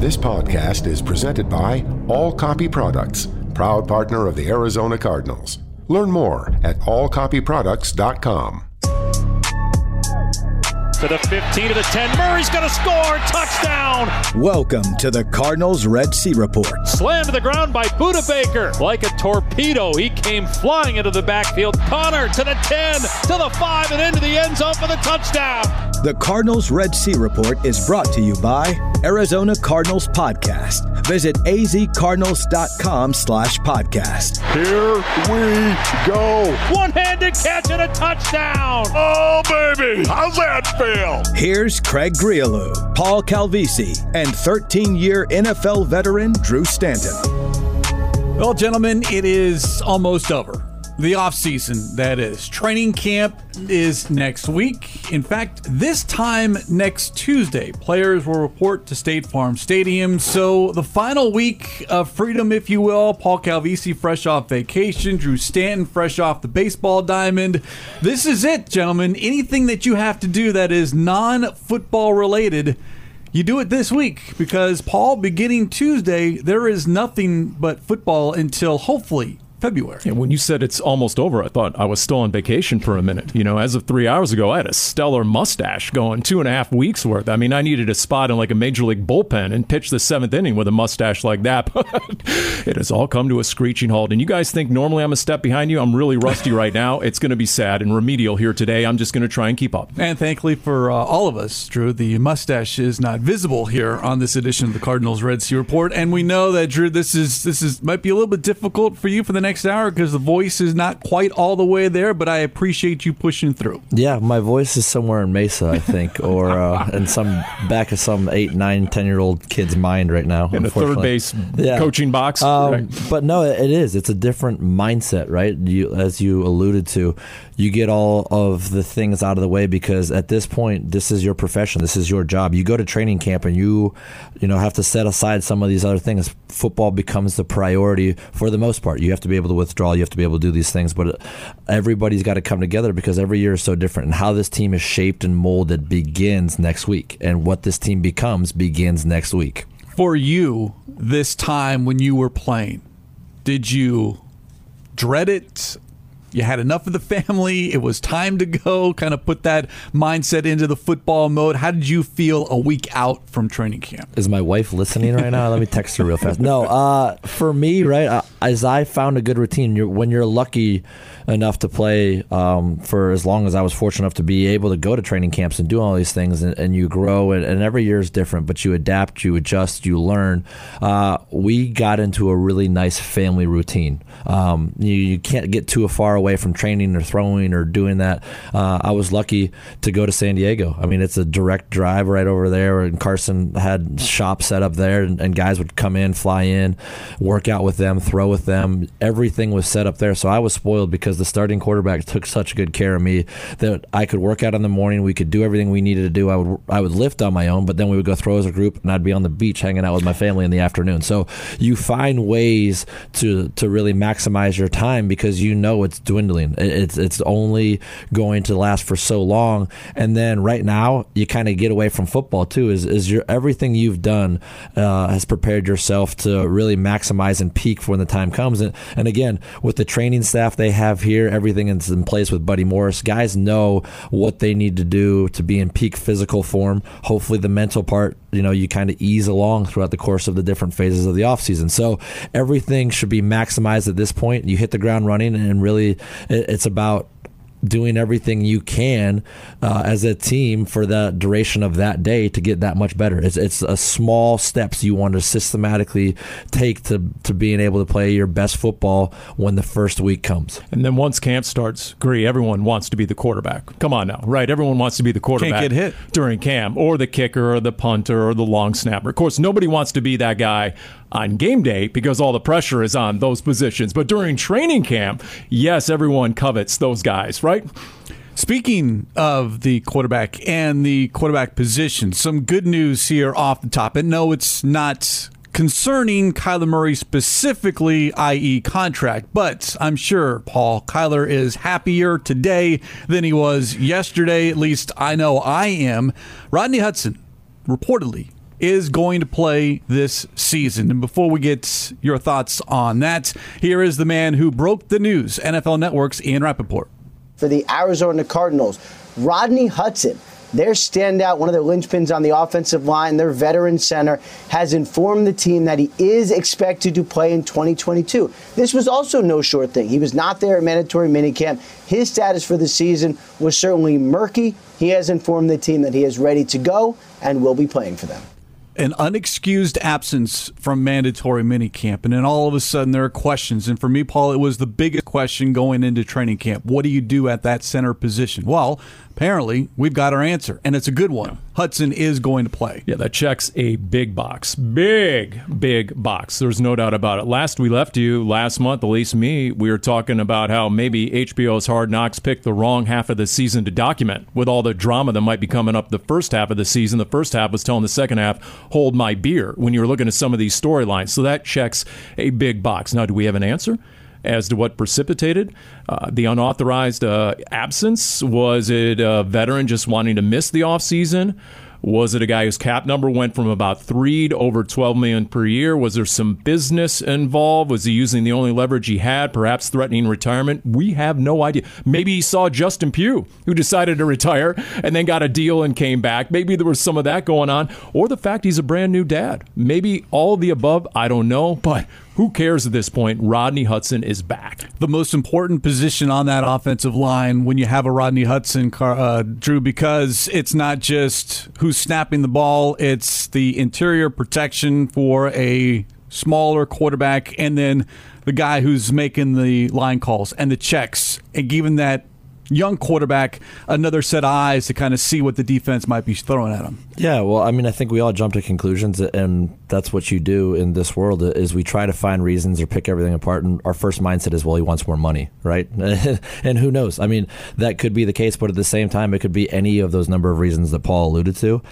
This podcast is presented by All Copy Products, proud partner of the Arizona Cardinals. Learn more at allcopyproducts.com. To the 15 to the 10. Murray's going to score. Touchdown. Welcome to the Cardinals Red Sea Report. Slammed to the ground by Budda Baker. Like a torpedo, he came flying into the backfield. Conner to the 10, to the 5, and into the end zone for the touchdown. The Cardinals Red Sea Report is brought to you by Arizona Cardinals Podcast. Visit azcardinals.com slash podcast. Here we go. One-handed catch and a touchdown. Oh, baby. How's that feel? Here's Craig Grialou, Paul Calvisi, and 13-year NFL veteran Drew Stanton. Well, gentlemen, it is almost over. The off season, that is. Training camp is next week. In fact, this time next Tuesday, players will report to State Farm Stadium. So, the final week of freedom, if you will. Paul Calvisi, fresh off vacation. Drew Stanton, fresh off the baseball diamond. This is it, gentlemen. Anything that you have to do that is non football related. You do it this week because, Paul, beginning Tuesday, there is nothing but football until hopefully February. And when you said it's almost over, I thought I was still on vacation for a minute. You know, as of three hours ago, I had a stellar mustache going two and a half weeks worth. I mean, I needed a spot in like a major league bullpen and pitch the seventh inning with a mustache like that. But it has all come to a screeching halt. And you guys think normally I'm a step behind you? I'm really rusty right now. It's going to be sad and remedial here today. I'm just going to try and keep up. And thankfully for uh, all of us, Drew, the mustache is not visible here on this edition of the Cardinals Red Sea Report. And we know that Drew, this is this is might be a little bit difficult for you for the next next hour because the voice is not quite all the way there, but I appreciate you pushing through. Yeah, my voice is somewhere in Mesa, I think, or uh, in some back of some eight, nine, ten year old kid's mind right now. In the third base yeah. coaching box. Um, right. But no, it is. It's a different mindset, right? You, as you alluded to, you get all of the things out of the way because at this point, this is your profession. This is your job. You go to training camp and you, you know, have to set aside some of these other things. Football becomes the priority for the most part. You have to be able to withdraw. You have to be able to do these things, but everybody's got to come together because every year is so different. And how this team is shaped and molded begins next week, and what this team becomes begins next week. For you, this time when you were playing, did you dread it? You had enough of the family. It was time to go. Kind of put that mindset into the football mode. How did you feel a week out from training camp? Is my wife listening right now? Let me text her real fast. No, uh, for me, right, uh, as I found a good routine, you're, when you're lucky enough to play um, for as long as I was fortunate enough to be able to go to training camps and do all these things, and, and you grow, and, and, every year is different, but you adapt, you adjust, you learn. Uh, we got into a really nice family routine. Um, you, you, can't get too far away from training or throwing or doing that. Uh, I was lucky to go to San Diego. I mean, it's a direct drive right over there, and Carson had shop set up there, and, and guys would come in, fly in, work out with them, throw with them. Everything was set up there, so I was spoiled because the starting quarterback took such good care of me that I could work out in the morning. We could do everything we needed to do. I would I would lift on my own, but then we would go throw as a group, and I'd be on the beach hanging out with my family in the afternoon. So you find ways to to really maximize your time because you know it's dwindling. It's it's only going to last for so long, and then right now you kind of get away from football too. Is is your everything you've done uh, has prepared yourself to really maximize and peak for when the time comes. And and again with the training staff they have here, everything is in place with Buddy Morris. Guys know what they need to do to be in peak physical form. Hopefully the mental part, you know, you kind of ease along throughout the course of the different phases of the offseason. So everything should be maximized at this point. You hit the ground running and really it's about doing everything you can uh, as a team for the duration of that day to get that much better. It's it's a small steps you want to systematically take to to being able to play your best football when the first week comes. And then once camp starts, agree everyone wants to be the quarterback. Come on now, right? Everyone wants to be the quarterback. Can't get hit during camp, or the kicker, or the punter, or the long snapper. Of course, nobody wants to be that guy on game day because all the pressure is on those positions. But during training camp, yes, everyone covets those guys, right? Speaking of the quarterback and the quarterback position, some good news here off the top. And no, it's not concerning Kyler Murray specifically, i.e., contract. But I'm sure, Paul, Kyler is happier today than he was yesterday. At least I know I am. Rodney Hudson reportedly is going to play this season. And before we get your thoughts on that, here is the man who broke the news NFL Network's Ian Rapoport. For the Arizona Cardinals, Rodney Hudson their standout, one of their linchpins on the offensive line, their veteran center, has informed the team that he is expected to play in 2022. This was also no short thing. He was not there at mandatory minicamp. His status for the season was certainly murky. He has informed the team that he is ready to go and will be playing for them an unexcused absence from mandatory minicamp, and then all of a sudden there are questions. And for me, Paul, it was the biggest question going into training camp. What do you do at that center position? Well, apparently we've got our answer, and it's a good one. Hudson is going to play. Yeah, that checks a big box. Big, big box. There's no doubt about it. Last we left you, last month, at least me, we were talking about how maybe HBO's Hard Knocks picked the wrong half of the season to document with all the drama that might be coming up the first half of the season. The first half was telling the second half, hold my beer, when you were looking at some of these storylines. So that checks a big box. Now, do we have an answer? As to what precipitated uh, the unauthorized uh, absence. Was it a veteran just wanting to miss the offseason? Was it a guy whose cap number went from about three to over 12 million per year? Was there some business involved? Was he using the only leverage he had, perhaps threatening retirement? We have no idea. Maybe he saw Justin Pugh, who decided to retire and then got a deal and came back. Maybe there was some of that going on, or the fact he's a brand new dad. Maybe all the above. I don't know, but who cares at this point? Rodney Hudson is back. The most important position on that offensive line when you have a Rodney Hudson, uh, Drew, because it's not just who's snapping the ball, it's the interior protection for a smaller quarterback and then the guy who's making the line calls and the checks and giving that young quarterback another set of eyes to kind of see what the defense might be throwing at him. Yeah, well, I mean, I think we all jump to conclusions, and that's what you do in this world. Is we try to find reasons or pick everything apart, and our first mindset is, well, he wants more money, right? and who knows? I mean, that could be the case, but at the same time, it could be any of those number of reasons that Paul alluded to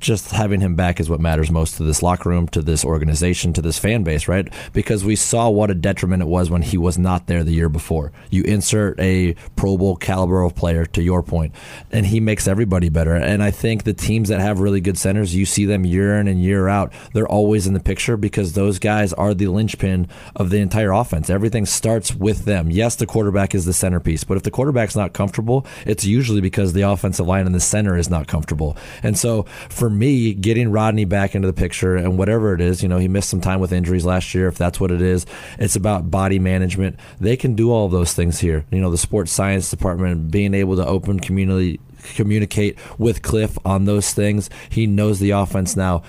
just having him back is what matters most to this locker room, to this organization, to this fan base, right? Because we saw what a detriment it was when he was not there the year before. You insert a Pro Bowl caliber of player, to your point, and he makes everybody better. And I think the teams that have really good centers, you see them year in and year out, they're always in the picture because those guys are the linchpin of the entire offense. Everything starts with them. Yes, the quarterback is the centerpiece, but if the quarterback's not comfortable, it's usually because the offensive line in the center is not comfortable. And so for for me, getting Rodney back into the picture and whatever it is, you know, he missed some time with injuries last year. If that's what it is, it's about body management. They can do all those things here. You know, the sports science department being able to open community communicate with Cliff on those things. He knows the offense now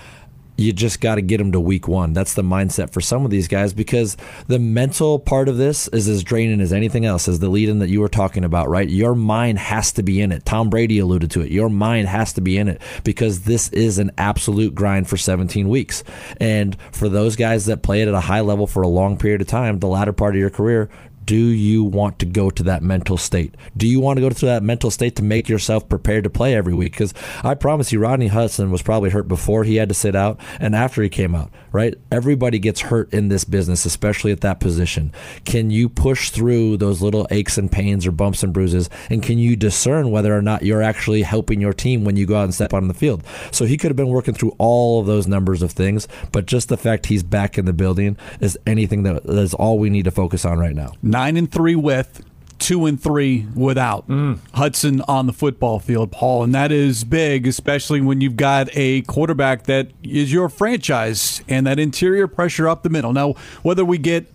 you just got to get them to week one. That's the mindset for some of these guys because the mental part of this is as draining as anything else, as the lead in that you were talking about, right? Your mind has to be in it. Tom Brady alluded to it. Your mind has to be in it because this is an absolute grind for 17 weeks. And for those guys that play it at a high level for a long period of time, the latter part of your career, do you want to go to that mental state? Do you want to go to that mental state to make yourself prepared to play every week? Because I promise you, Rodney Hudson was probably hurt before he had to sit out and after he came out, right? Everybody gets hurt in this business, especially at that position. Can you push through those little aches and pains or bumps and bruises? And can you discern whether or not you're actually helping your team when you go out and step on the field? So he could have been working through all of those numbers of things, but just the fact he's back in the building is anything that is all we need to focus on right now nine and three with, two and three without mm. Hudson on the football field, Paul. And that is big, especially when you've got a quarterback that is your franchise and that interior pressure up the middle. Now, whether we get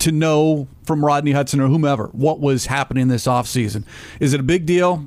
to know from Rodney Hudson or whomever what was happening this offseason, is it a big deal?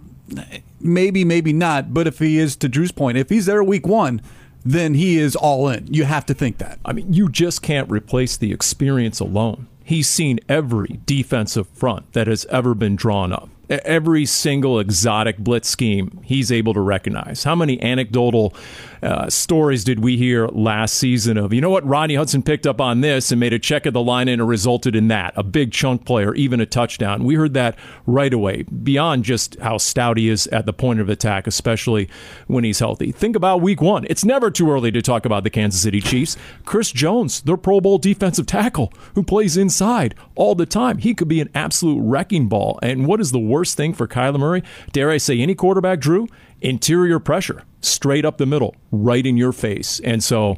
Maybe, maybe not. But if he is, to Drew's point, if he's there week one, then he is all in. You have to think that. I mean, you just can't replace the experience alone. He's seen every defensive front that has ever been drawn up every single exotic blitz scheme he's able to recognize. How many anecdotal uh, stories did we hear last season of, you know what, Rodney Hudson picked up on this and made a check of the line and it resulted in that, a big chunk player, even a touchdown. We heard that right away, beyond just how stout he is at the point of attack, especially when he's healthy. Think about week one. It's never too early to talk about the Kansas City Chiefs. Chris Jones, their Pro Bowl defensive tackle, who plays inside all the time. He could be an absolute wrecking ball. And what is the worst thing for Kyler Murray? Dare I say any quarterback, Drew? Interior pressure straight up the middle, right in your face. And so,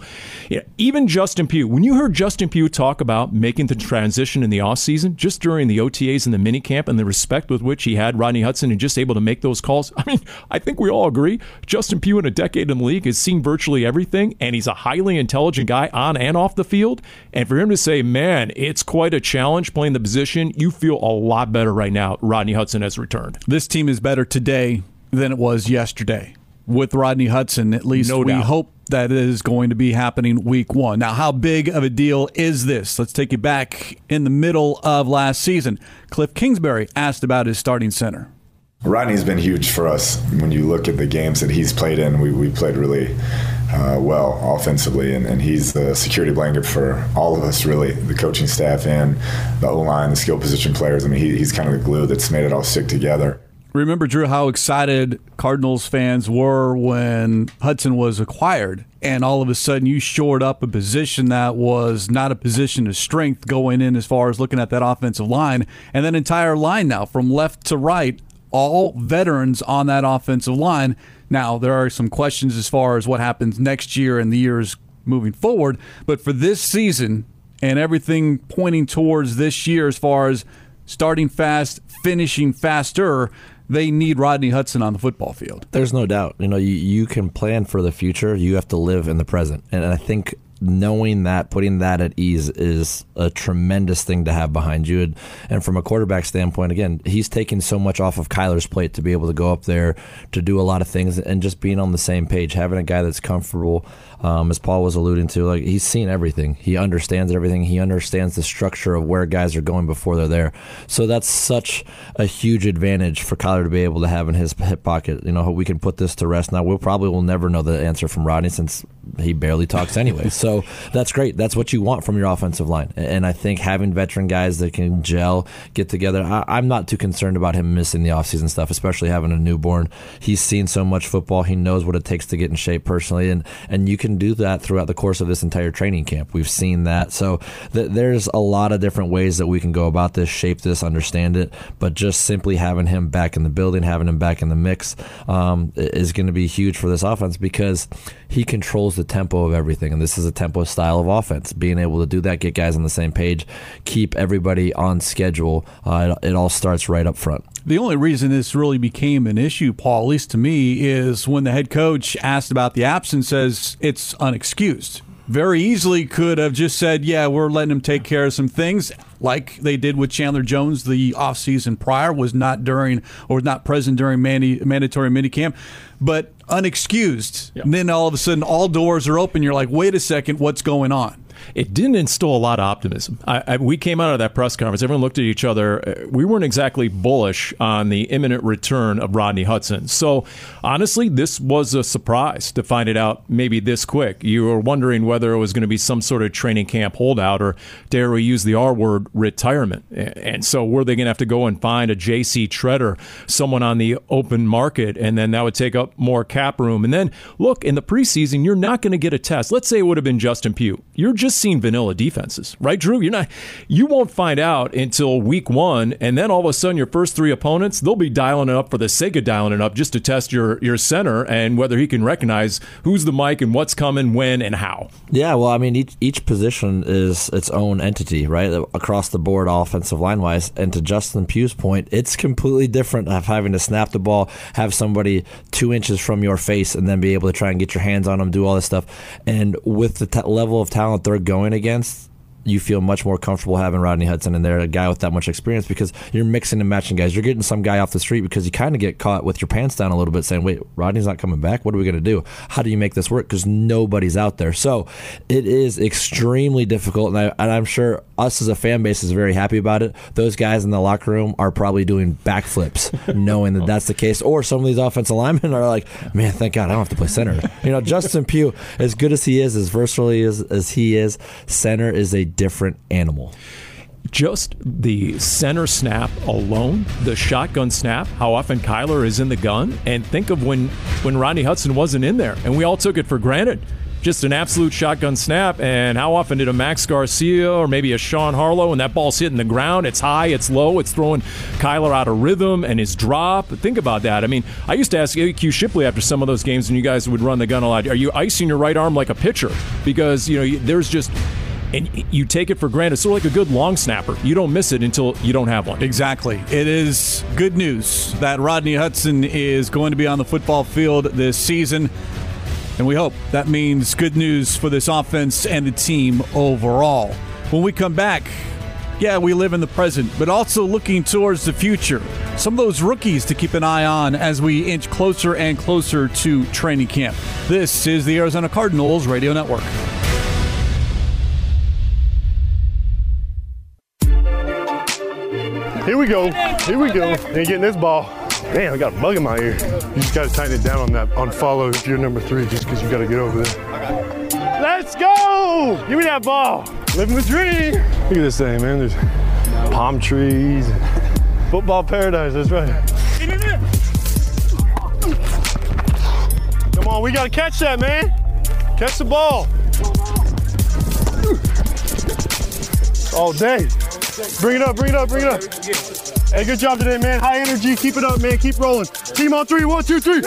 even Justin Pugh, when you heard Justin Pugh talk about making the transition in the offseason, just during the OTAs and the minicamp and the respect with which he had Rodney Hudson and just able to make those calls, I mean, I think we all agree Justin Pugh in a decade in the league has seen virtually everything, and he's a highly intelligent guy on and off the field. And for him to say, man, it's quite a challenge playing the position, you feel a lot better right now. Rodney Hudson has returned. This team is better today than it was yesterday with Rodney Hudson. At least no we doubt. hope that is going to be happening week one. Now, how big of a deal is this? Let's take you back in the middle of last season. Cliff Kingsbury asked about his starting center. Rodney's been huge for us. When you look at the games that he's played in, we, we played really uh, well offensively, and, and he's the security blanket for all of us, really, the coaching staff and the O line, the skill position players. I mean, he, he's kind of the glue that's made it all stick together. Remember, Drew, how excited Cardinals fans were when Hudson was acquired, and all of a sudden you shored up a position that was not a position of strength going in as far as looking at that offensive line, and that entire line now from left to right, all veterans on that offensive line. Now, there are some questions as far as what happens next year and the years moving forward, but for this season and everything pointing towards this year as far as starting fast, finishing faster, they need Rodney Hudson on the football field. There's no doubt. You know, you, you can plan for the future. You have to live in the present. And I think knowing that, putting that at ease is a tremendous thing to have behind you. And, and from a quarterback standpoint, again, he's taking so much off of Kyler's plate to be able to go up there to do a lot of things and just being on the same page, having a guy that's comfortable. Um, as Paul was alluding to, like he's seen everything. He understands everything. He understands the structure of where guys are going before they're there. So that's such a huge advantage for Kyler to be able to have in his hip pocket. You know, we can put this to rest now. We'll probably will never know the answer from Rodney since he barely talks anyway. so that's great. That's what you want from your offensive line. And I think having veteran guys that can gel, get together, I, am not too concerned about him missing the offseason stuff, especially having a newborn. He's seen so much football. He knows what it takes to get in shape personally. And, and you can do that throughout the course of this entire training camp. We've seen that. So th- there's a lot of different ways that we can go about this, shape this, understand it. But just simply having him back in the building, having him back in the mix um, is going to be huge for this offense because he controls the tempo of everything. And this is a tempo style of offense. Being able to do that, get guys on the same page, keep everybody on schedule, uh, it, it all starts right up front. The only reason this really became an issue, Paul, at least to me, is when the head coach asked about the absence, says it's unexcused. Very easily could have just said, yeah, we're letting him take care of some things, like they did with Chandler Jones the offseason prior, was not during or was not present during mani- mandatory minicamp, but unexcused. And then all of a sudden, all doors are open. You're like, wait a second, what's going on? It didn't instill a lot of optimism. I, I, we came out of that press conference. Everyone looked at each other. Uh, we weren't exactly bullish on the imminent return of Rodney Hudson. So, honestly, this was a surprise to find it out maybe this quick. You were wondering whether it was going to be some sort of training camp holdout or, dare we use the R word, retirement. And so, were they going to have to go and find a J.C. Tretter, someone on the open market, and then that would take up more cap room? And then, look, in the preseason, you're not going to get a test. Let's say it would have been Justin Pugh. You're just seen vanilla defenses, right, Drew? You're not. You won't find out until week one, and then all of a sudden, your first three opponents, they'll be dialing it up for the sake of dialing it up, just to test your your center and whether he can recognize who's the mic and what's coming, when, and how. Yeah, well, I mean, each each position is its own entity, right, across the board, offensive line wise. And to Justin Pugh's point, it's completely different of having to snap the ball, have somebody two inches from your face, and then be able to try and get your hands on them, do all this stuff. And with the t- level of talent they're going against, you feel much more comfortable having Rodney Hudson in there, a guy with that much experience, because you're mixing and matching guys. You're getting some guy off the street because you kind of get caught with your pants down a little bit, saying, "Wait, Rodney's not coming back. What are we going to do? How do you make this work?" Because nobody's out there. So it is extremely difficult, and, I, and I'm sure us as a fan base is very happy about it. Those guys in the locker room are probably doing backflips, knowing that that's the case. Or some of these offensive linemen are like, "Man, thank God I don't have to play center." You know, Justin Pugh, as good as he is, as versatile as, as he is, center is a different animal. Just the center snap alone, the shotgun snap, how often Kyler is in the gun, and think of when when Rodney Hudson wasn't in there, and we all took it for granted. just an absolute shotgun snap. And how often did a Max Garcia or maybe a Sean Harlow, and that ball's hitting the ground? It's high, it's low, it's throwing Kyler out of rhythm and his drop. Think about that. I mean, I used to ask AQ Shipley after some of those games, and you guys would run the gun a lot. Are you icing your right arm like a pitcher? Because you know there's just and you take it for granted. Sort of like a good long snapper. You don't miss it until you don't have one. Exactly. It is good news that Rodney Hudson is going to be on the football field this season. And we hope that means good news for this offense and the team overall. When we come back, yeah, we live in the present, but also looking towards the future. Some of those rookies to keep an eye on as we inch closer and closer to training camp. This is the Arizona Cardinals Radio Network. We go. Here we go. Ain't getting this ball. Man, I got a bug in my ear. You just got to tighten it down on that, on follow if you're number three, just because you got to get over there. Let's go! Give me that ball. Living the dream. Look at this thing, man. There's palm trees, football paradise. That's right. Come on, we got to catch that, man. Catch the ball. All day. Bring it up, bring it up, bring it up. Hey, good job today, man. High energy. Keep it up, man. Keep rolling. Team on three. One, two, three.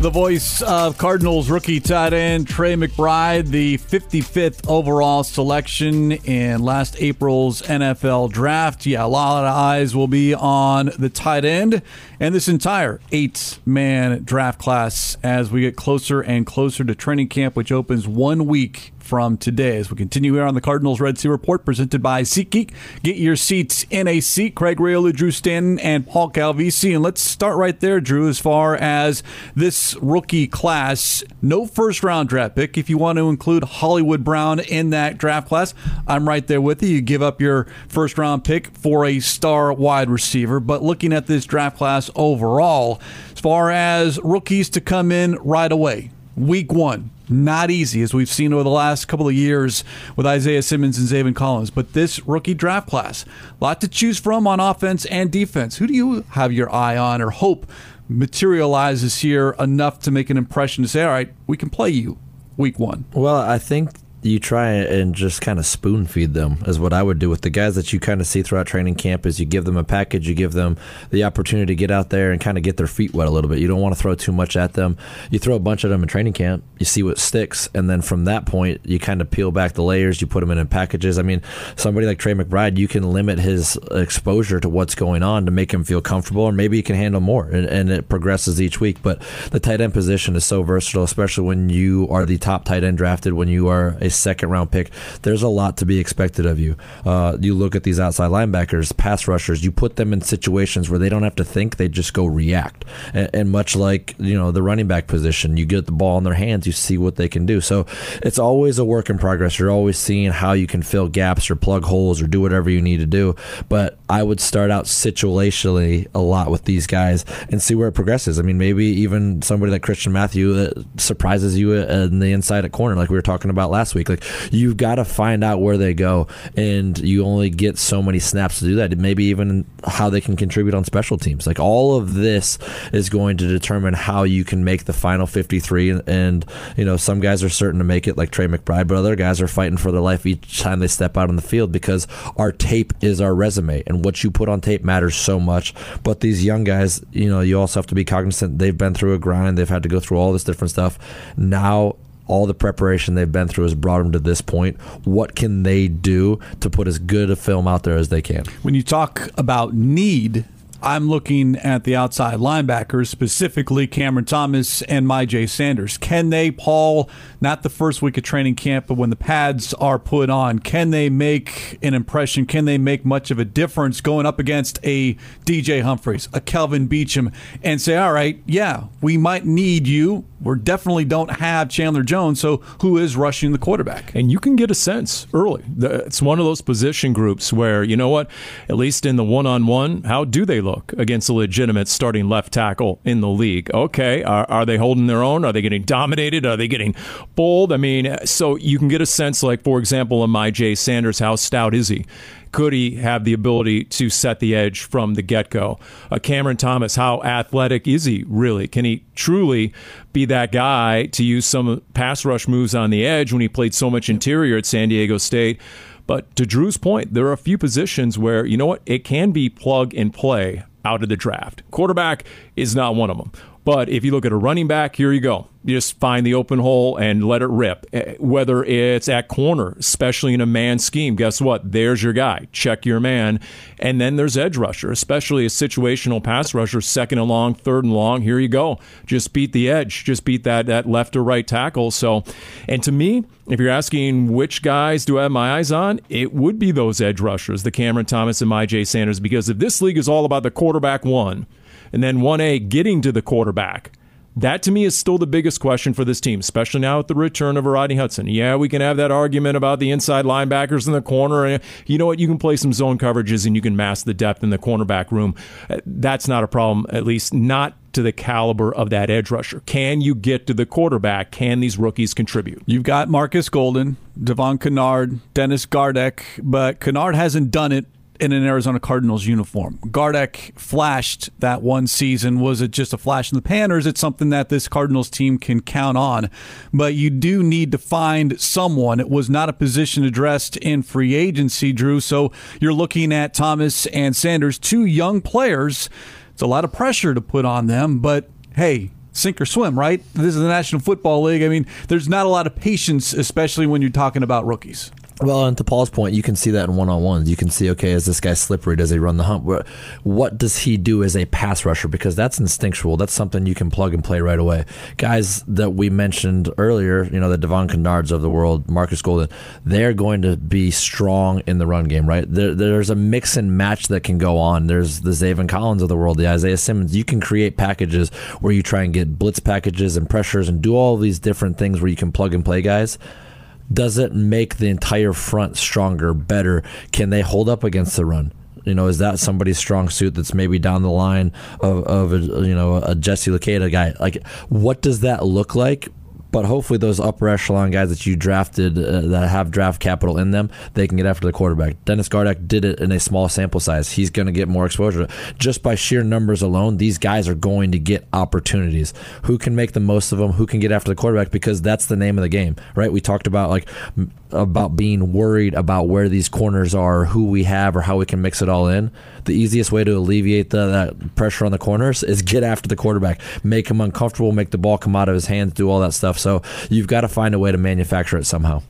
The voice of Cardinals rookie tight end Trey McBride, the 55th overall selection in last April's NFL draft. Yeah, a lot of eyes will be on the tight end and this entire eight man draft class as we get closer and closer to training camp, which opens one week from today. As we continue here on the Cardinals Red Sea Report, presented by SeatGeek. Get your seats in a seat. Craig Grialou, Drew Stanton, and Paul Calvisi. And let's start right there, Drew, as far as this rookie class. No first round draft pick. If you want to include Hollywood Brown in that draft class, I'm right there with you. You give up your first round pick for a star wide receiver. But looking at this draft class overall, as far as rookies to come in right away, week one, not easy, as we've seen over the last couple of years with Isaiah Simmons and Zaven Collins. But this rookie draft class, a lot to choose from on offense and defense. Who do you have your eye on or hope materializes here enough to make an impression to say, all right, we can play you week one? Well, I think you try and just kind of spoon feed them is what I would do with the guys that you kind of see throughout training camp is you give them a package you give them the opportunity to get out there and kind of get their feet wet a little bit. You don't want to throw too much at them. You throw a bunch of them in training camp you see what sticks and then from that point you kind of peel back the layers you put them in, in packages. I mean somebody like Trey McBride you can limit his exposure to what's going on to make him feel comfortable or maybe he can handle more and, and it progresses each week. But the tight end position is so versatile especially when you are the top tight end drafted when you are a second round pick, there's a lot to be expected of you. Uh, you look at these outside linebackers, pass rushers, you put them in situations where they don't have to think, they just go react. And, and much like, you know, the running back position, you get the ball in their hands, you see what they can do. So it's always a work in progress. You're always seeing how you can fill gaps or plug holes or do whatever you need to do. But I would start out situationally a lot with these guys and see where it progresses. I mean, maybe even somebody like Christian Matthew that surprises you in the inside at corner, like we were talking about last week. Like you've got to find out where they go, and you only get so many snaps to do that. Maybe even how they can contribute on special teams. Like all of this is going to determine how you can make the final 53. And, and you know, some guys are certain to make it, like Trey McBride, but other guys are fighting for their life each time they step out on the field because our tape is our resume, and what you put on tape matters so much. But these young guys, you know, you also have to be cognizant they've been through a grind, they've had to go through all this different stuff. Now all the preparation they've been through has brought them to this point. What can they do to put as good a film out there as they can? When you talk about need, I'm looking at the outside linebackers, specifically Cameron Thomas and Myjai Sanders. Can they, Paul, not the first week of training camp, but when the pads are put on, can they make an impression? Can they make much of a difference going up against a DJ Humphries, a Kelvin Beachum, and say, all right, yeah, we might need you. We definitely don't have Chandler Jones, so who is rushing the quarterback? And you can get a sense early. It's one of those position groups where, you know what, at least in the one on one, how do they look? Look against a legitimate starting left tackle in the league. Okay, are, are they holding their own? Are they getting dominated? Are they getting bold? I mean, so you can get a sense, like for example, in Myjai Sanders, how stout is he? Could he have the ability to set the edge from the get go? Uh, Cameron Thomas, how athletic is he really? Can he truly be that guy to use some pass rush moves on the edge when he played so much interior at San Diego State? But to Drew's point, there are a few positions where, you know what, it can be plug and play out of the draft. Quarterback is not one of them. But if you look at a running back, here you go. You just find the open hole and let it rip. Eh, whether it's at corner, especially in a man scheme, guess what? There's your guy. Check your man. And then there's edge rusher, especially a situational pass rusher, second and long, third and long. Here you go. Just beat the edge. Just beat that, that left or right tackle. So, and to me, if you're asking which guys do I have my eyes on, it would be those edge rushers, the Cameron Thomas and Myjai Sanders, because if this league is all about the quarterback one, and then 1A getting to the quarterback. That to me is still the biggest question for this team, especially now with the return of Rodney Hudson. Yeah, we can have that argument about the inside linebackers in the corner. And you know what? You can play some zone coverages and you can mask the depth in the cornerback room. Uh, that's not a problem, at least not to the caliber of that edge rusher. Can you get to the quarterback? Can these rookies contribute? You've got Marcus Golden, Devon Kennard, Dennis Gardeck, but Kennard hasn't done it in an Arizona Cardinals uniform. Gardeck flashed that one season. Was it just a flash in the pan, or is it something that this Cardinals team can count on? But you do need to find someone. It was not a position addressed in free agency, Drew. So you're looking at Thomas and Sanders, two young players. It's a lot of pressure to put on them, but hey, sink or swim, right? This is the National Football League. I mean, there's not a lot of patience, especially when you're talking about rookies. Well, and to Paul's point, you can see that in one on ones. You can see, okay, is this guy slippery? Does he run the hump? What does he do as a pass rusher? Because that's instinctual. That's something you can plug and play right away. Guys that we mentioned earlier, you know, the Devon Kennards of the world, Marcus Golden, they're going to be strong in the run game, right? There, there's a mix and match that can go on. There's the Zaven Collins of the world, the Isaiah Simmons. You can create packages where you try and get blitz packages and pressures and do all these different things where you can plug and play guys does it make the entire front stronger, better? Can they hold up against the run? You know, is that somebody's strong suit that's maybe down the line of, of a, you know a Jesse Luketa guy? Like, what does that look like? But hopefully those upper echelon guys that you drafted uh, that have draft capital in them, they can get after the quarterback. Dennis Gardeck did it in a small sample size. He's going to get more exposure. Just by sheer numbers alone, these guys are going to get opportunities. Who can make the most of them? Who can get after the quarterback? Because that's the name of the game, right? We talked about like about being worried about where these corners are, who we have, or how we can mix it all in. The easiest way to alleviate the, that pressure on the corners is get after the quarterback, make him uncomfortable, make the ball come out of his hands, do all that stuff. So you've got to find a way to manufacture it somehow.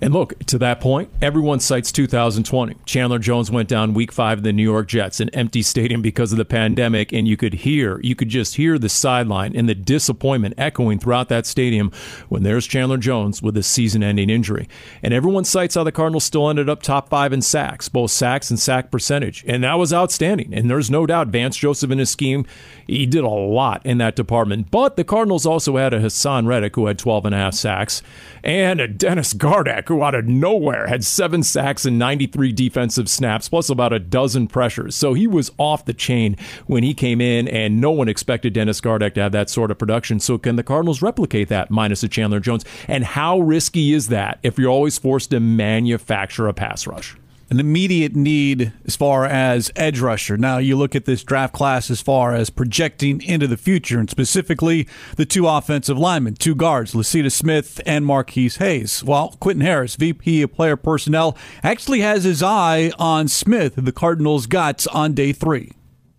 And look, to that point, everyone cites 2020. Chandler Jones went down week five of the New York Jets, an empty stadium because of the pandemic, and you could hear, you could just hear the sideline and the disappointment echoing throughout that stadium when there's Chandler Jones with a season ending injury. And everyone cites how the Cardinals still ended up top five in sacks, both sacks and sack percentage. And that was outstanding. And there's no doubt Vance Joseph in his scheme, he did a lot in that department. But the Cardinals also had a Haason Reddick who had 12 and a half sacks and a Dennis Gardeck who out of nowhere had seven sacks and 93 defensive snaps, plus about a dozen pressures. So he was off the chain when he came in, and no one expected Dennis Gardeck to have that sort of production. So can the Cardinals replicate that minus a Chandler Jones? And how risky is that if you're always forced to manufacture a pass rush? An immediate need as far as edge rusher. Now, you look at this draft class as far as projecting into the future, and specifically the two offensive linemen, two guards, Lecitus Smith and Marquis Hayes. Well, Quentin Harris, VP of Player Personnel, actually has his eye on Smith, the Cardinals got on day three.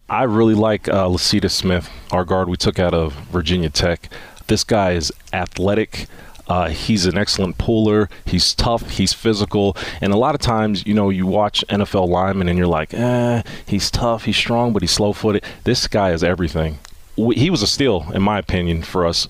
I really like uh, Lecitus Smith, our guard we took out of Virginia Tech. This guy is athletic. Uh, he's an excellent puller. He's tough. He's physical. And a lot of times, you know, you watch NFL linemen and you're like, eh, he's tough, he's strong, but he's slow footed. This guy is everything. He was a steal, in my opinion, for us.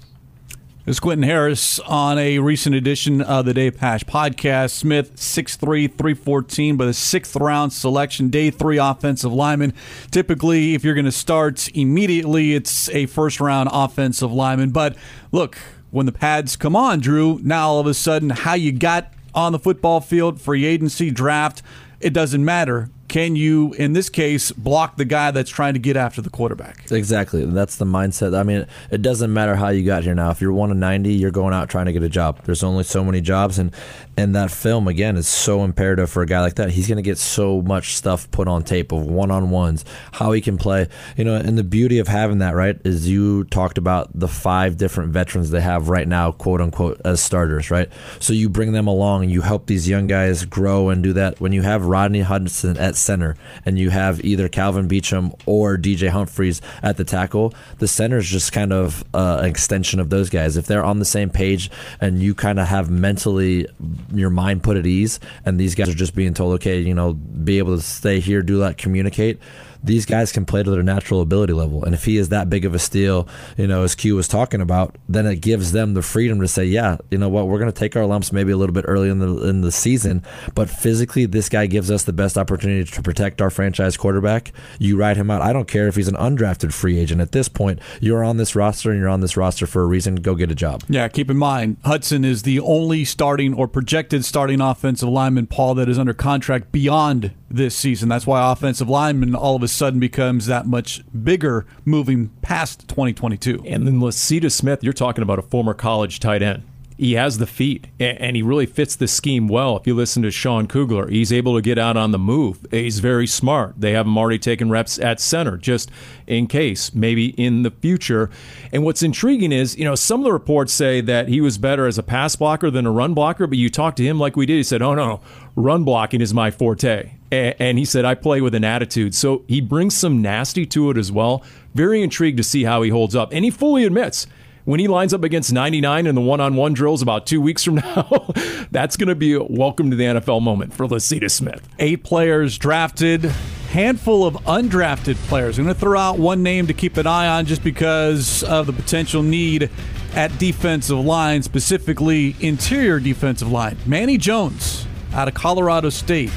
It's Quentin Harris on a recent edition of the Dave Pasch podcast. Smith, 6'3, 314, but a sixth round selection, day three offensive lineman. Typically, if you're going to start immediately, it's a first round offensive lineman. But look, when the pads come on, Drew, now all of a sudden how you got on the football field, free agency, draft, it doesn't matter. can you, in this case, block the guy that's trying to get after the quarterback? Exactly. That's the mindset. I mean, it doesn't matter how you got here now. If you're one of 90, you're going out trying to get a job. There's only so many jobs. And, and that film, again, is so imperative for a guy like that. He's going to get so much stuff put on tape of one on ones, how he can play. You know, and the beauty of having that, right, is you talked about the five different veterans they have right now, quote unquote, as starters, right? So you bring them along and you help these young guys grow and do that. When you have Rodney Hudson at center and you have either Kelvin Beachum or DJ Humphries at the tackle, the center is just kind of uh, an extension of those guys. If they're on the same page and you kind of have mentally your mind put at ease, and these guys are just being told, okay, you know, be able to stay here, do that, communicate these guys can play to their natural ability level. And if he is that big of a steal, you know, as Q was talking about, then it gives them the freedom to say, yeah, you know what, we're going to take our lumps maybe a little bit early in the in the season, but physically, this guy gives us the best opportunity to protect our franchise quarterback. You ride him out. I don't care if he's an undrafted free agent. At this point, you're on this roster and you're on this roster for a reason. Go get a job. Yeah, keep in mind, Hudson is the only starting or projected starting offensive lineman, Paul, that is under contract beyond this season. That's why offensive lineman all of a sudden becomes that much bigger moving past 2022. And then Lecitus Smith, you're talking about a former college tight end. He has the feet, and he really fits the scheme well. If you listen to Sean Kugler, he's able to get out on the move. He's very smart. They have him already taking reps at center, just in case, maybe in the future. And what's intriguing is, you know, some of the reports say that he was better as a pass blocker than a run blocker, but you talk to him like we did, he said, oh, no, run blocking is my forte. And he said, I play with an attitude. So he brings some nasty to it as well. Very intrigued to see how he holds up. And he fully admits when he lines up against 99 in the one on one drills about two weeks from now, that's going to be a welcome to the NFL moment for Lecitus Smith. Eight players drafted, handful of undrafted players. I'm going to throw out one name to keep an eye on just because of the potential need at defensive line, specifically interior defensive line. Manny Jones out of Colorado State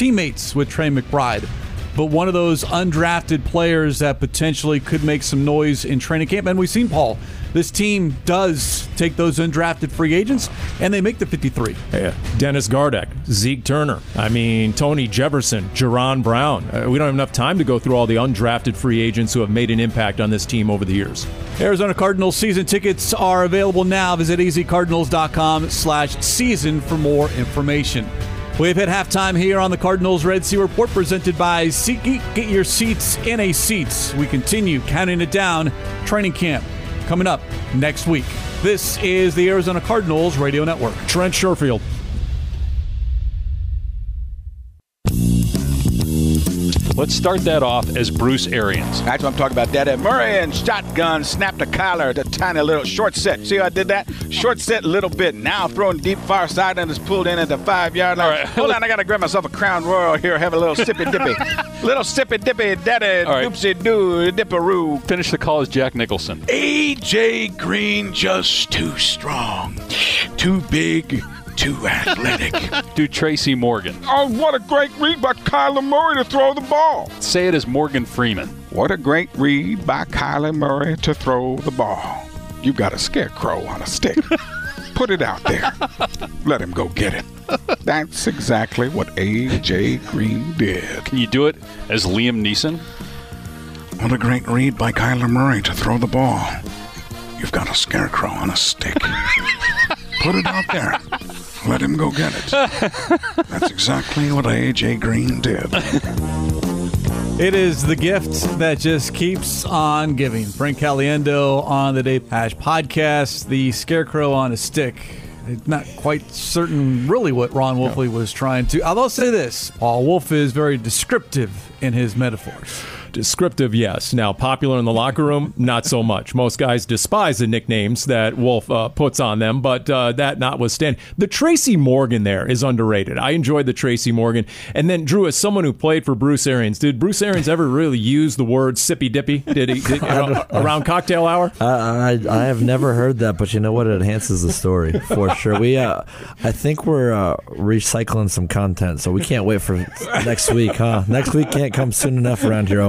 teammates with Trey McBride, but one of those undrafted players that potentially could make some noise in training camp. And we've seen Paul. This team does take those undrafted free agents and they make the 53. Yeah. Dennis Gardeck, Zeke Turner, I mean, Tony Jefferson, Jaron Brown. Uh, we don't have enough time to go through all the undrafted free agents who have made an impact on this team over the years. Arizona Cardinals season tickets are available now. Visit azcardinals.com slash season for more information. We've hit halftime here on the Cardinals Red Sea Report presented by SeatGeek. Get your seats in a seats. We continue counting it down. Training camp coming up next week. This is the Arizona Cardinals Radio Network. Trent Sherfield. Let's start that off as Bruce Arians. That's what I'm talking about. That at Murray and shotgun snapped the collar, the tiny little short set. See how I did that? Short set, little bit. Now throwing deep far side and it's pulled in at the five yard line. Right. Hold on, I gotta grab myself a Crown Royal here. Have a little sippy dippy, little sippy dippy, daddy, right. doopsie doo, dipperoo. Finish the call as Jack Nicholson. AJ Green just too strong, too big too athletic. Do Tracy Morgan. Oh, what a great read by Kyler Murray to throw the ball. Say it as Morgan Freeman. What a great read by Kyler Murray to throw the ball. You got a scarecrow on a stick. Put it out there. Let him go get it. That's exactly what A.J. Green did. Can you do it as Liam Neeson? What a great read by Kyler Murray to throw the ball. You've got a scarecrow on a stick. Put it out there. Let him go get it. That's exactly what A.J. Green did. It is the gift that just keeps on giving. Frank Caliendo on the Dave Pasch podcast, the scarecrow on a stick. Not quite certain really what Ron Wolfley was trying to. I'll say this, Paul Wolf is very descriptive in his metaphors. Descriptive, yes. Now, popular in the locker room, not so much. Most guys despise the nicknames that Wolf uh, puts on them, but uh, that notwithstanding, the Tracy Morgan there is underrated. I enjoyed the Tracy Morgan. And then, Drew, as someone who played for Bruce Arians, did Bruce Arians ever really use the word sippy dippy? Did he did, around cocktail hour? I, I, I have never heard that, but you know what? It enhances the story for sure. We, uh, I think we're uh, recycling some content, so we can't wait for next week, huh? Next week can't come soon enough around here,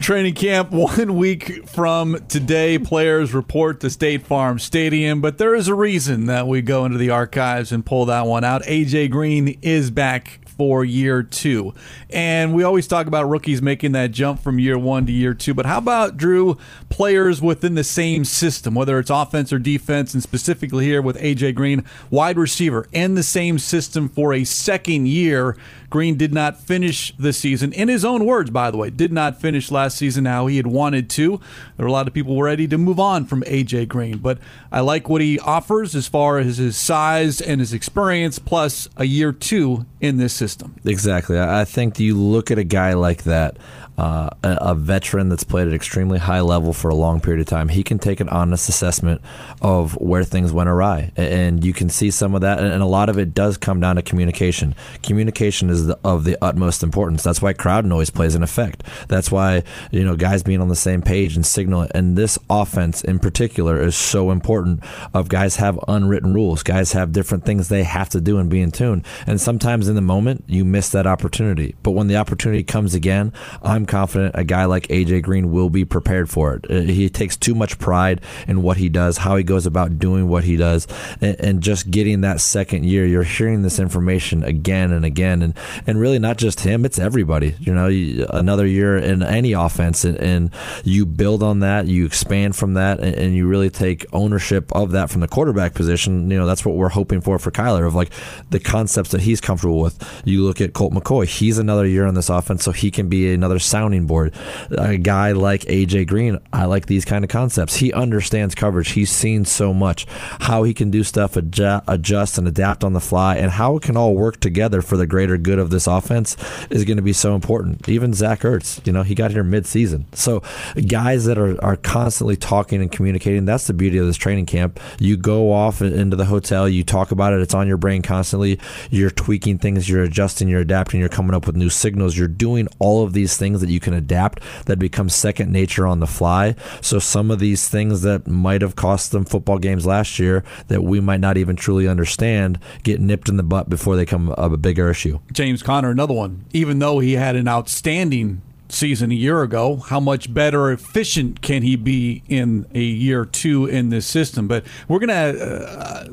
Training camp one week from today. Players report to State Farm Stadium, but there is a reason that we go into the archives and pull that one out. AJ Green is back for year two. And we always talk about rookies making that jump from year one to year two. But how about, Drew, players within the same system, whether it's offense or defense, and specifically here with A.J. Green, wide receiver, in the same system for a second year? Green did not finish the season, in his own words, by the way, did not finish last season how he had wanted to. There were a lot of people ready to move on from A.J. Green, but I like what he offers as far as his size and his experience, plus a year two in this system. Exactly. I think you look at a guy like that uh, a, veteran that's played at extremely high level for a long period of time, he can take an honest assessment of where things went awry, and you can see some of that. And a lot of it does come down to communication. Communication is the, of the utmost importance. That's why crowd noise plays an effect. That's why you know guys being on the same page and signal. And this offense in particular is so important. Of guys have unwritten rules. Guys have different things they have to do and be in tune. And sometimes in the moment you miss that opportunity. But when the opportunity comes again, I'm confident a guy like AJ Green will be prepared for it. Uh, he takes too much pride in what he does, how he goes about doing what he does, and, just getting that second year. You're hearing this information again and again, and and really not just him, it's everybody. You know, another year in any offense, and, and you build on that, you expand from that, and, and you really take ownership of that from the quarterback position. You know, that's what we're hoping for for Kyler of like the concepts that he's comfortable with. You look at Colt McCoy; he's another year on this offense, so he can be another sounding board. A guy like AJ Green, I like these kind of concepts. He understands coverage. He's seen so much how he can do stuff, adjust, adjust and adapt on the fly, and how it can all work together for the greater good of this offense is going to be so important. Even Zach Ertz, you know, he got here mid-season. So guys that are, are constantly talking and communicating, that's the beauty of this training camp. You go off into the hotel, you talk about it, it's on your brain constantly. You're tweaking things, you're adjusting, you're adapting, you're coming up with new signals. You're doing all of these things that you can adapt that becomes second nature on the fly. So some of these things that might have cost them football games last year that we might not even truly understand get nipped in the butt before they become a bigger issue. James Conner, another one. Even though he had an outstanding season a year ago. How much better efficient can he be in a year two in this system? But we're gonna. Uh,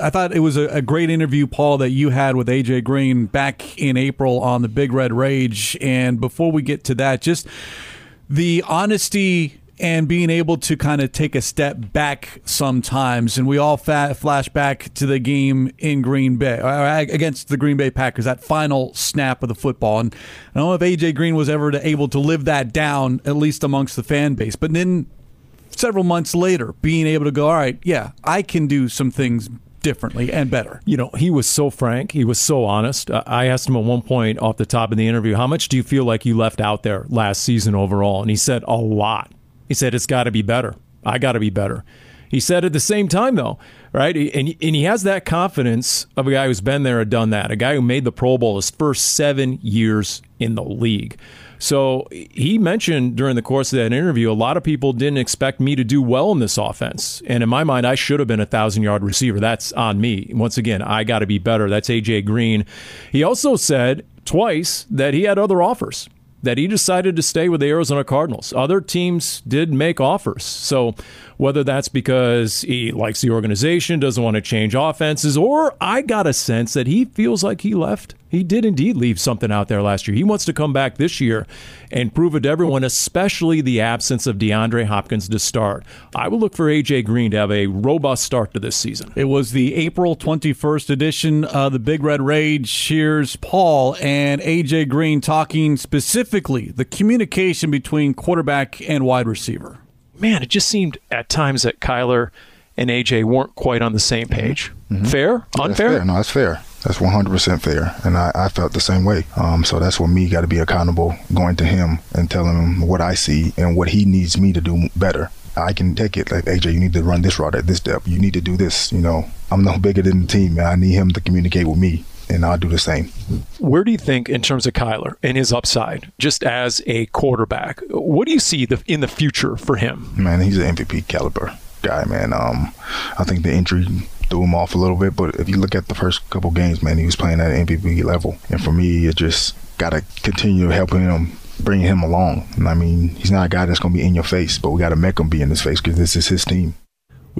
I thought it was a, a, great interview, Paul, that you had with AJ Green back in April on the Big Red Rage. And before we get to that, just the honesty and being able to kind of take a step back sometimes. And we all fa- flash back to the game in Green Bay uh, against the Green Bay Packers, that final snap of the football. And I don't know if AJ Green was ever able to live that down, at least amongst the fan base. But then several months later, being able to go, all right, yeah, I can do some things differently and better. You know, he was so frank. He was so honest. I asked him at one point off the top of the interview, how much do you feel like you left out there last season overall? And he said, a lot. He said, it's got to be better. I got to be better. He said at the same time, though, right? And, and he has that confidence of a guy who's been there and done that, a guy who made the Pro Bowl his first seven years in the league. So he mentioned during the course of that interview, a lot of people didn't expect me to do well in this offense. And in my mind, I should have been a thousand yard receiver. That's on me. Once again, I got to be better. That's AJ Green. He also said twice that he had other offers that he decided to stay with the Arizona Cardinals. Other teams did make offers. So whether that's because he likes the organization, doesn't want to change offenses, or I got a sense that he feels like he left he did indeed leave something out there last year. He wants to come back this year and prove it to everyone, especially the absence of DeAndre Hopkins to start. I will look for AJ Green to have a robust start to this season. It was the April 21st edition of the Big Red Rage. Here's Paul and AJ Green talking specifically the communication between quarterback and wide receiver. Man, it just seemed at times that Kyler and AJ weren't quite on the same page. Mm-hmm. Fair? Unfair? Fair. No, that's fair. That's 100% fair. And I, I felt the same way. Um, so that's where me got to be accountable going to him and telling him what I see and what he needs me to do better. I can take it like AJ, you need to run this route at this depth. You need to do this. You know, I'm no bigger than the team, man. I need him to communicate with me, and I'll do the same. Where do you think, in terms of Kyler and his upside, just as a quarterback, what do you see the, in the future for him? Man, he's an MVP caliber guy, man. Um, I think the injury threw him off a little bit. But if you look at the first couple games, man, he was playing at an MVP level. And for me, it just got to continue helping him, bringing him along. And I mean, he's not a guy that's going to be in your face, but we got to make him be in his face because this is his team.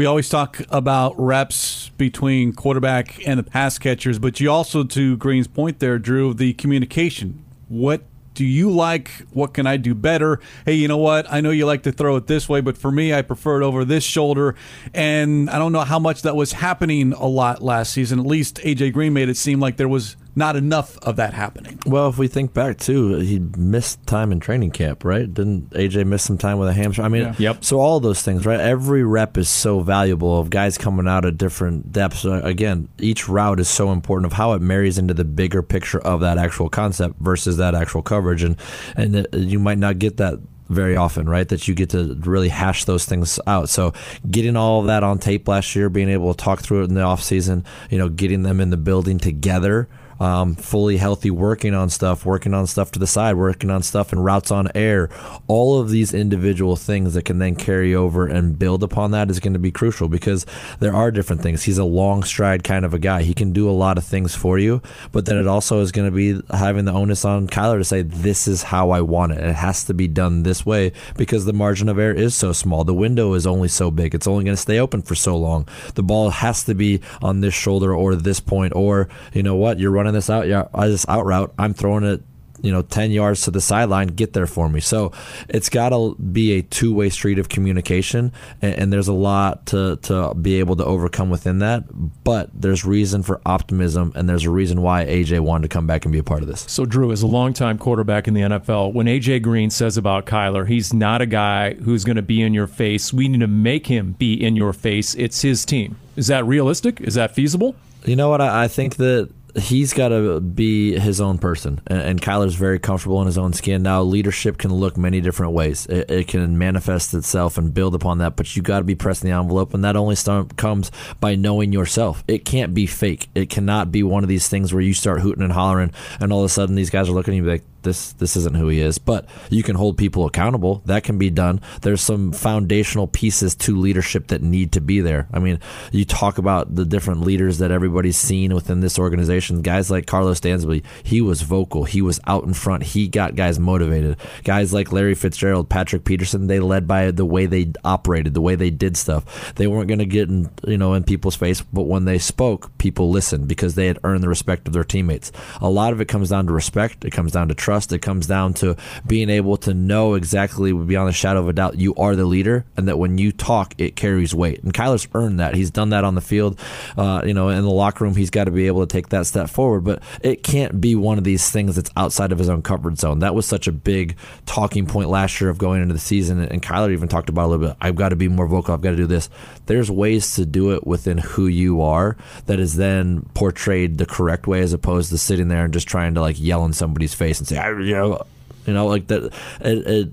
We always talk about reps between quarterback and the pass catchers, but you also, to Green's point there, Drew, the communication. What do you like? What can I do better? Hey, you know what? I know you like to throw it this way, but for me, I prefer it over this shoulder. And I don't know how much that was happening a lot last season. At least AJ Green made it seem like there was not enough of that happening. Well, if we think back too, he missed time in training camp, right? Didn't AJ miss some time with a hamstring? I mean, Yeah. Yep. So all those things, right? Every rep is so valuable of guys coming out at different depths. Uh, Again, each route is so important of how it marries into the bigger picture of that actual concept versus that actual coverage, and and uh, you might not get that very often, right? That you get to really hash those things out. So getting all of that on tape last year, being able to talk through it in the off season, you know, getting them in the building together um, fully healthy, working on stuff, working on stuff to the side, working on stuff and routes on air. All of these individual things that can then carry over and build upon that is going to be crucial because there are different things. He's a long stride kind of a guy. He can do a lot of things for you, but then it also is going to be having the onus on Kyler to say, This is how I want it. It has to be done this way because the margin of error is so small. The window is only so big. It's only going to stay open for so long. The ball has to be on this shoulder or this point, or you know what? You're running this out, yeah, uh, this out route. I'm throwing it you know 10 yards to the sideline get there for me so it's got to be a two-way street of communication and, and there's a lot to, to be able to overcome within that but there's reason for optimism and there's a reason why aj wanted to come back and be a part of this So, Drew, is a longtime quarterback in the NFL, when AJ Green says about Kyler, he's not a guy who's going to be in your face. We need to make him be in your face. It's his team. Is that realistic? Is that feasible? You know what? I, I think that he's got to be his own person, and, and Kyler's very comfortable in his own skin. Now, leadership can look many different ways. It, it can manifest itself and build upon that, but you got to be pressing the envelope, and that only comes by knowing yourself. It can't be fake. It cannot be one of these things where you start hooting and hollering, and all of a sudden these guys are looking at you like, this this isn't who he is. But you can hold people accountable. That can be done. There's some foundational pieces to leadership that need to be there. I mean, you talk about the different leaders that everybody's seen within this organization. Guys like Karlos Dansby, he was vocal. He was out in front. He got guys motivated. Guys like Larry Fitzgerald, Patrick Peterson, they led by the way they operated, the way they did stuff. They weren't going to get in, you know, in people's face, but when they spoke, people listened because they had earned the respect of their teammates. A lot of it comes down to respect. It comes down to trust. It comes down to being able to know exactly, beyond a shadow of a doubt, you are the leader, and that when you talk, it carries weight. And Kyler's earned that. He's done that on the field. Uh, you know, in the locker room, he's got to be able to take that step forward. But it can't be one of these things that's outside of his own comfort zone. That was such a big talking point last year of going into the season. And Kyler even talked about a little bit. I've got to be more vocal. I've got to do this. There's ways to do it within who you are that is then portrayed the correct way, as opposed to sitting there and just trying to like yell in somebody's face and say, you know, you know, like that. It, it,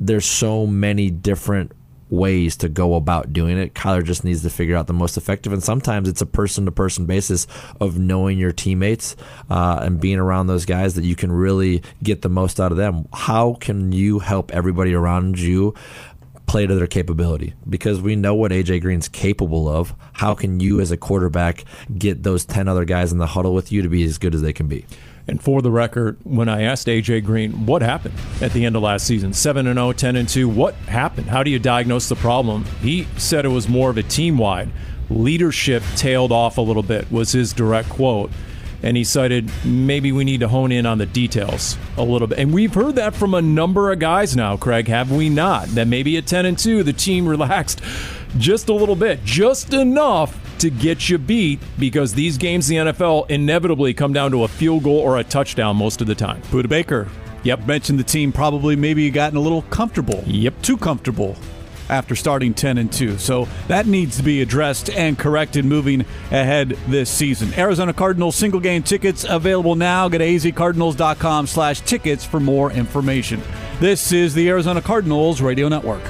there's so many different ways to go about doing it. Kyler just needs to figure out the most effective, and sometimes it's a person to person basis of knowing your teammates uh, and being around those guys that you can really get the most out of them. How can you help everybody around you? Play to their capability because we know what AJ Green's capable of. How can you, as a quarterback, get those 10 other guys in the huddle with you to be as good as they can be? And for the record, when I asked AJ Green what happened at the end of last season, 7 and 0, 10 and 2, what happened? How do you diagnose the problem? He said it was more of a team wide. Leadership tailed off a little bit, was his direct quote. And he cited maybe we need to hone in on the details a little bit. And we've heard that from a number of guys now, Craig, have we not? That maybe at 10 and 2, the team relaxed just a little bit, just enough to get you beat because these games in the NFL inevitably come down to a field goal or a touchdown most of the time. Budda Baker. Yep. Mentioned the team probably maybe gotten a little comfortable. Yep. Too comfortable after starting 10 and 2. So that needs to be addressed and corrected moving ahead this season. Arizona Cardinals single game tickets available now. Go to azcardinals.com slash tickets for more information. This is the Arizona Cardinals Radio Network.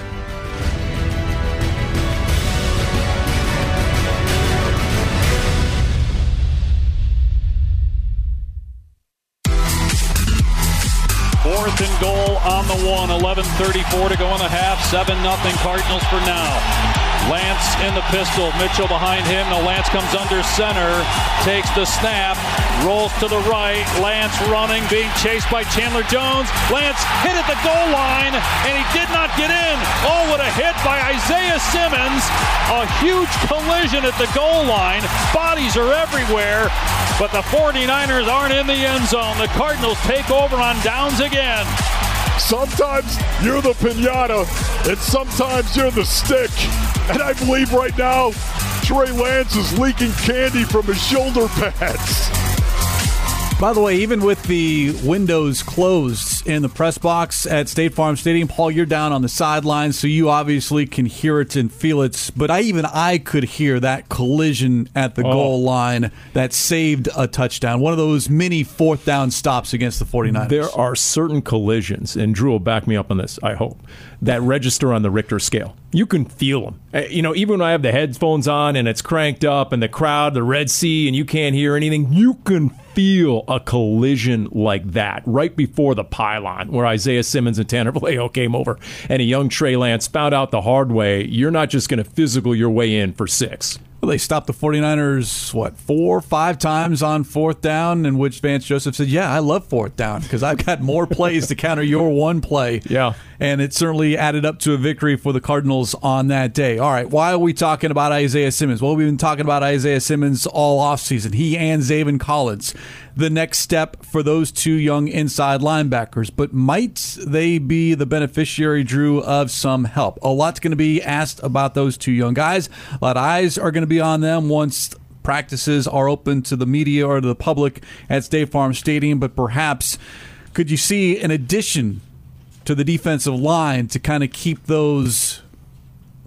On the one. 11.34 to go in the half. 7 nothing Cardinals for now. Lance in the pistol. Mitchell behind him. Now Lance comes under center. Takes the snap. Rolls to the right. Lance running, being chased by Chandler Jones. Lance hit at the goal line, and he did not get in. Oh, what a hit by Isaiah Simmons. A huge collision at the goal line. Bodies are everywhere, but the 49ers aren't in the end zone. The Cardinals take over on downs again. Sometimes you're the pinata, and sometimes you're the stick. And I believe right now, Trey Lance is leaking candy from his shoulder pads. By the way, even with the windows closed in the press box at State Farm Stadium, Paul, you're down on the sidelines, so you obviously can hear it and feel it. But I even I could hear that collision at the Oh. goal line that saved a touchdown. One of those mini fourth down stops against the 49ers. There are certain collisions, and Drew will back me up on this, I hope, that register on the Richter scale. You can feel them. Uh, You know, even when I have the headphones on and it's cranked up and the crowd, the Red Sea, and you can't hear anything, you can feel a collision like that right before the pylon where Isaiah Simmons and Tanner Vallejo came over and a young Trey Lance found out the hard way. You're not just going to physical your way in for six. Well, they stopped the 49ers, what, four, five times on fourth down, in which Vance Joseph said, Yeah, I love fourth down because I've got more plays to counter your one play. Yeah. And it certainly added up to a victory for the Cardinals on that day. All right, why are we talking about Isaiah Simmons? Well, we've been talking about Isaiah Simmons all offseason. He and Zaven Collins. The next step for those two young inside linebackers, but might they be the beneficiary, Drew, of some help? A lot's going to be asked about those two young guys. A lot of eyes are going to be on them once practices are open to the media or to the public at State Farm Stadium. But perhaps could you see an addition to the defensive line to kind of keep those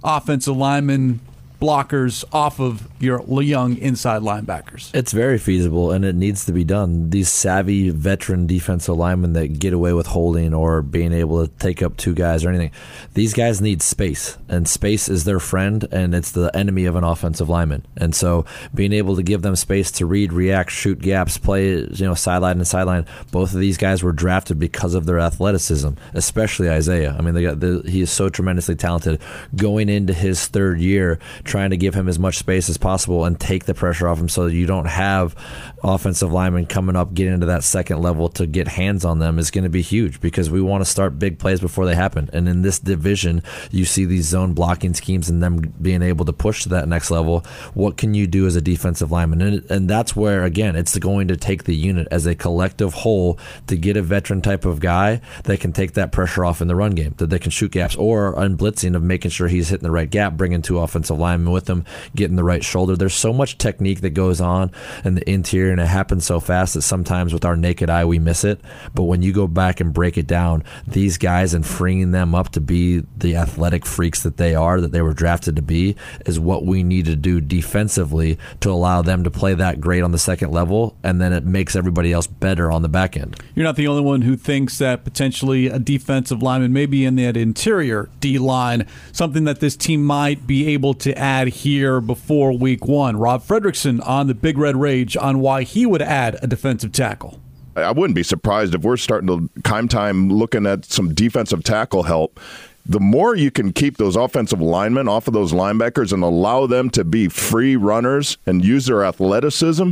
offensive linemen blockers off of your young inside linebackers? It's very feasible and it needs to be done. These savvy veteran defensive linemen that get away with holding or being able to take up two guys or anything, these guys need space, and space is their friend and it's the enemy of an offensive lineman. And so being able to give them space to read, react, shoot gaps, play, you know, sideline and sideline, both of these guys were drafted because of their athleticism, especially Isaiah. I mean, they got the, he is so tremendously talented. Going into his third year, trying to give him as much space as possible and take the pressure off him so that you don't have offensive linemen coming up, getting into that second level to get hands on them is going to be huge because we want to start big plays before they happen. And in this division, you see these zone blocking schemes and them being able to push to that next level. What can you do as a defensive lineman? And, and that's where, again, it's going to take the unit as a collective whole to get a veteran type of guy that can take that pressure off in the run game, that they can shoot gaps or on blitzing of making sure he's hitting the right gap, bringing two offensive linemen with them getting the right shoulder. There's so much technique that goes on in the interior, and it happens so fast that sometimes with our naked eye we miss it. But when you go back and break it down, these guys and freeing them up to be the athletic freaks that they are, that they were drafted to be, is what we need to do defensively to allow them to play that great on the second level, and then it makes everybody else better on the back end. You're not the only one who thinks that potentially a defensive lineman, maybe in that interior D line, something that this team might be able to add here before week one. Rob Fredrickson on the Big Red Rage on why he would add a defensive tackle. I wouldn't be surprised if we're starting to time time looking at some defensive tackle help. The more you can keep those offensive linemen off of those linebackers and allow them to be free runners and use their athleticism,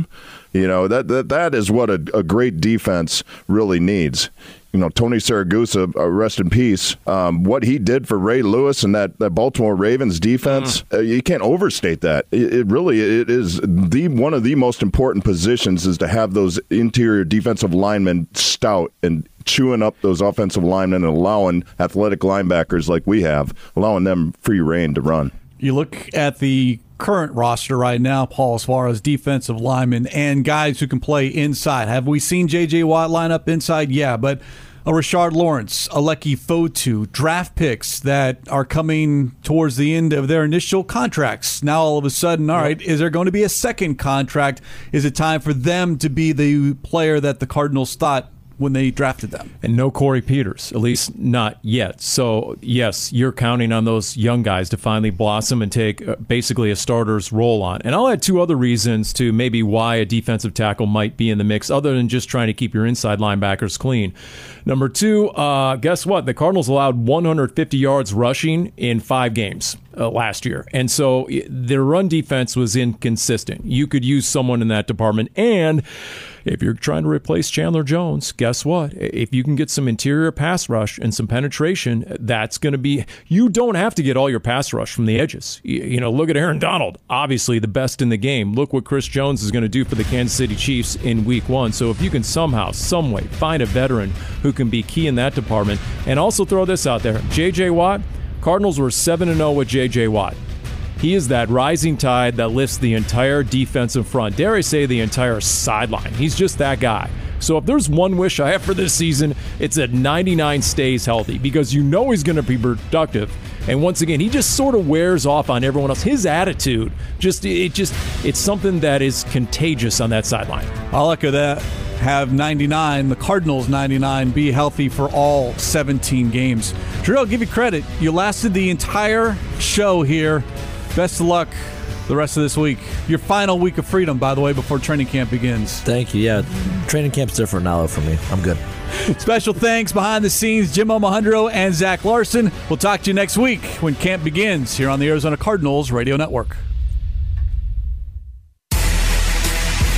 you know that that, that is what a, a great defense really needs. You know, Tony Siragusa, uh, rest in peace. Um, what he did for Ray Lewis and that, that Baltimore Ravens defense, uh, you can't overstate that. It, it really it is the one of the most important positions is to have those interior defensive linemen stout and chewing up those offensive linemen and allowing athletic linebackers like we have, allowing them free rein to run. You look at the current roster right now, Paul, as far as defensive linemen and guys who can play inside. Have we seen J.J. Watt line up inside? Yeah, but a Rashard Lawrence, a Leki Fotu, draft picks that are coming towards the end of their initial contracts. Now, all of a sudden, all right, is there going to be a second contract? Is it time for them to be the player that the Cardinals thought when they drafted them? And no Corey Peters, at least not yet. So, yes, you're counting on those young guys to finally blossom and take uh, basically a starter's role on. And I'll add two other reasons to maybe why a defensive tackle might be in the mix, other than just trying to keep your inside linebackers clean. Number two, uh, guess what? The Cardinals allowed 150 yards rushing in five games. Uh, last year. And so their run defense was inconsistent. You could use someone in that department. And if you're trying to replace Chandler Jones, guess what? If you can get some interior pass rush and some penetration, that's going to be. You don't have to get all your pass rush from the edges. You know, look at Aaron Donald, obviously the best in the game. Look what Chris Jones is going to do for the Kansas City Chiefs in week one. So if you can somehow, some way, find a veteran who can be key in that department, and also throw this out there J.J. Watt, Cardinals were 7 0 with J.J. Watt. He is that rising tide that lifts the entire defensive front, dare I say, the entire sideline. He's just that guy. So if there's one wish I have for this season, it's that 99 stays healthy because you know he's going to be productive. And once again, he just sort of wears off on everyone else. His attitude, just it just it's something that is contagious on that sideline. I'll echo that. Have 99, the Cardinals 99, be healthy for all 17 games. Drew, I'll give you credit. You lasted the entire show here. Best of luck the rest of this week. Your final week of freedom, by the way, before training camp begins. Thank you. Yeah, training camp's different now though, for me. I'm good. Special thanks behind the scenes, Jim Omahundro and Zach Larson. We'll talk to you next week when camp begins here on the Arizona Cardinals Radio Network.